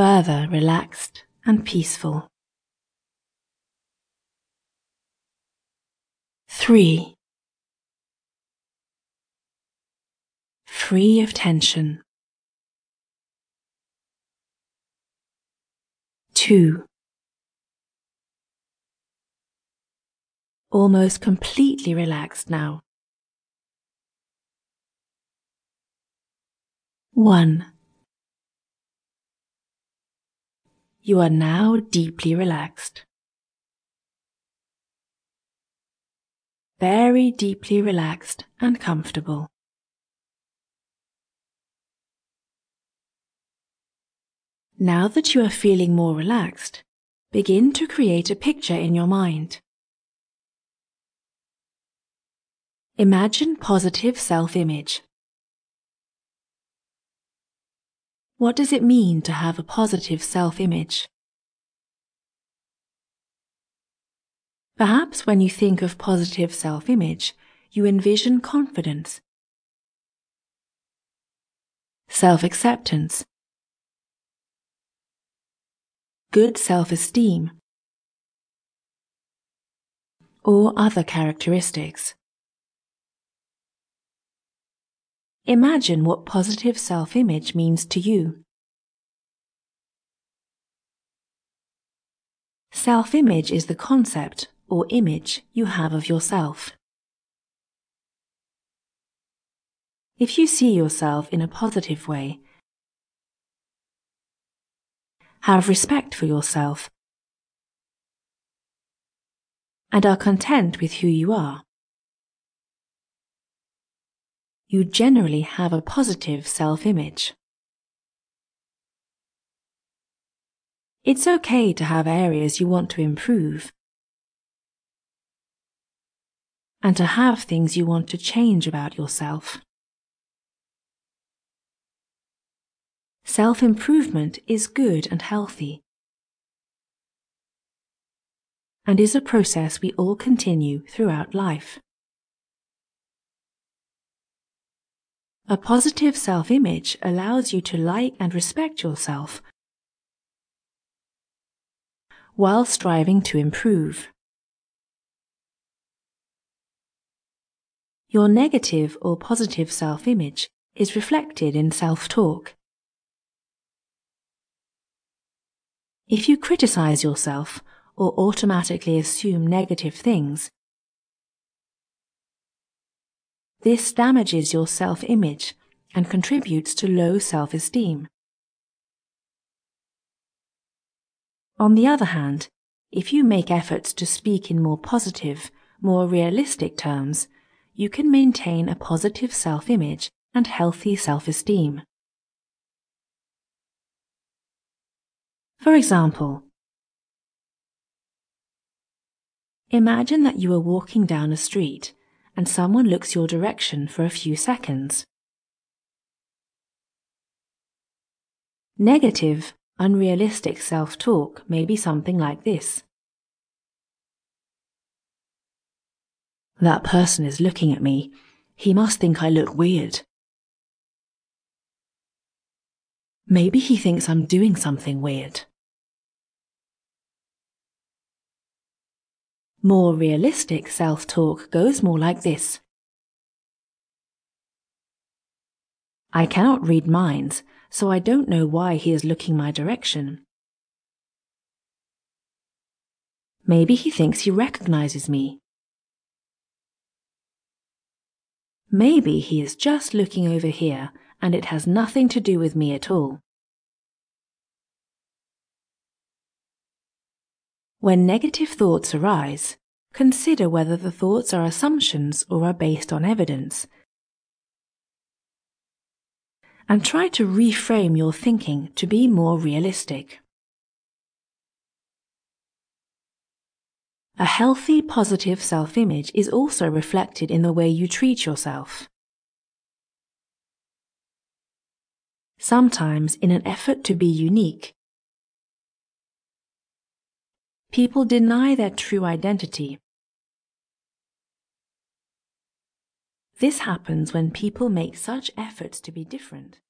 further relaxed and peaceful. 3. Free of tension. 2. Almost completely relaxed now. 1. You are now deeply relaxed. Very deeply relaxed and comfortable. Now that you are feeling more relaxed, begin to create a picture in your mind. Imagine positive self-image. What does it mean to have a positive self-image? Perhaps when you think of positive self-image, you envision confidence, self-acceptance, good self-esteem, or other characteristics. Imagine what positive self-image means to you. Self-image is the concept or image you have of yourself. If you see yourself in a positive way, have respect for yourself, and are content with who you are, you generally have a positive self-image. It's okay to have areas you want to improve and to have things you want to change about yourself. Self-improvement is good and healthy and is a process we all continue throughout life. A positive self-image allows you to like and respect yourself while striving to improve. Your negative or positive self-image is reflected in self-talk. If you criticize yourself or automatically assume negative things, This damages your self-image and contributes to low self-esteem. On the other hand, if you make efforts to speak in more positive, more realistic terms, you can maintain a positive self-image and healthy self-esteem. For example, imagine that you are walking down a street and someone looks your direction for a few seconds. Negative, unrealistic self-talk may be something like this. That person is looking at me. He must think I look weird. Maybe he thinks I'm doing something weird. More realistic self-talk goes more like this. I cannot read minds, so I don't know why he is looking my direction. Maybe he thinks he recognizes me. Maybe he is just looking over here and it has nothing to do with me at all. When negative thoughts arise, consider whether the thoughts are assumptions or are based on evidence. And try to reframe your thinking to be more realistic. A healthy, positive self-image is also reflected in the way you treat yourself. Sometimes, in an effort to be unique, people deny their true identity. This happens when people make such efforts to be different